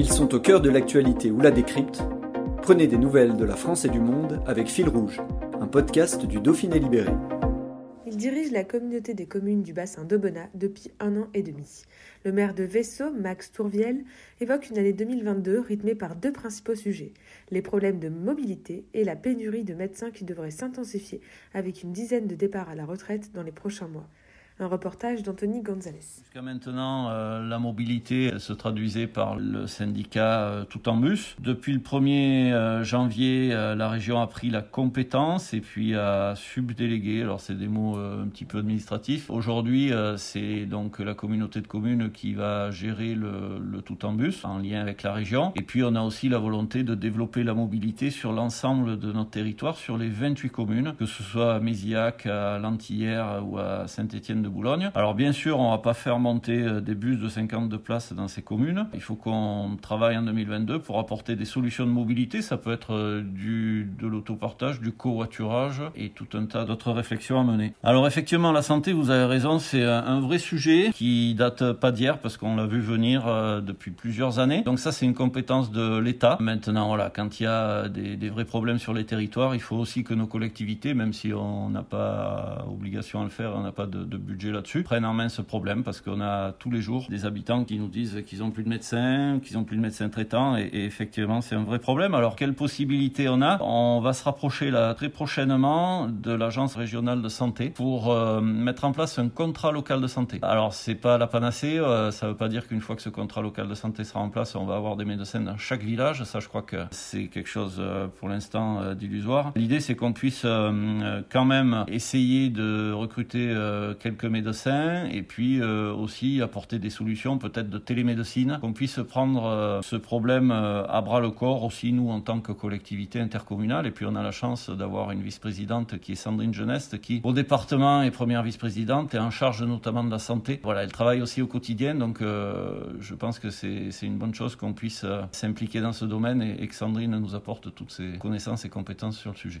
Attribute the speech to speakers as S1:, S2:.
S1: Ils sont au cœur de l'actualité ou la décrypte. Prenez des nouvelles de la France et du monde avec Fil Rouge, un podcast du Dauphiné Libéré.
S2: Il dirige la communauté des communes du bassin d'Aubenas depuis un an et demi. Le maire de Vaisseau, Max Tourviel, évoque une année 2022 rythmée par deux principaux sujets les problèmes de mobilité et la pénurie de médecins qui devrait s'intensifier avec une dizaine de départs à la retraite dans les prochains mois. Un reportage d'Anthony Gonzalez.
S3: Jusqu'à maintenant, euh, la mobilité se traduisait par le syndicat euh, Tout en Bus. Depuis le 1er euh, janvier, la région a pris la compétence et puis a subdélégué. Alors, c'est des mots un petit peu administratifs. Aujourd'hui, c'est donc la communauté de communes qui va gérer le, Tout en Bus en lien avec la région. Et puis, on a aussi la volonté de développer la mobilité sur l'ensemble de notre territoire, sur les 28 communes, que ce soit à Méziac, à Lantillère ou à Saint-Étienne de Boulogne. Alors bien sûr, on va pas faire monter euh, des bus de 52 places dans ces communes. Il faut qu'on travaille en 2022 pour apporter des solutions de mobilité. Ça peut être euh, du, de l'autopartage, du covoiturage et tout un tas d'autres réflexions à mener. Alors effectivement, la santé, vous avez raison, c'est un vrai sujet qui date pas d'hier parce qu'on l'a vu venir euh, depuis plusieurs années. Donc ça, c'est une compétence de l'État. Maintenant, voilà, quand il y a des, des vrais problèmes sur les territoires, il faut aussi que nos collectivités, même si on n'a pas obligation à le faire, on n'a pas de, de budget là-dessus, prennent en main ce problème parce qu'on a tous les jours des habitants qui nous disent qu'ils n'ont plus de médecins, qu'ils n'ont plus de médecins traitants et, effectivement c'est un vrai problème. Alors quelle possibilité on a? On va se rapprocher là très prochainement de l'agence régionale de santé pour euh, mettre en place un contrat local de santé. Alors c'est pas la panacée, euh, ça veut pas dire qu'une fois que ce contrat local de santé sera en place, on va avoir des médecins dans chaque village. Ça je crois que c'est quelque chose euh, pour l'instant d'illusoire. L'idée c'est qu'on puisse quand même essayer de recruter quelques médecins et puis euh, aussi apporter des solutions peut-être de télémédecine, qu'on puisse prendre euh, ce problème euh, à bras le corps aussi nous en tant que collectivité intercommunale. Et puis on a la chance d'avoir une vice-présidente qui est Sandrine Geneste qui au département est première vice-présidente et en charge notamment de la santé. Voilà, elle travaille aussi au quotidien donc je pense que c'est une bonne chose qu'on puisse s'impliquer dans ce domaine et que Sandrine nous apporte toutes ses connaissances et compétences sur le sujet.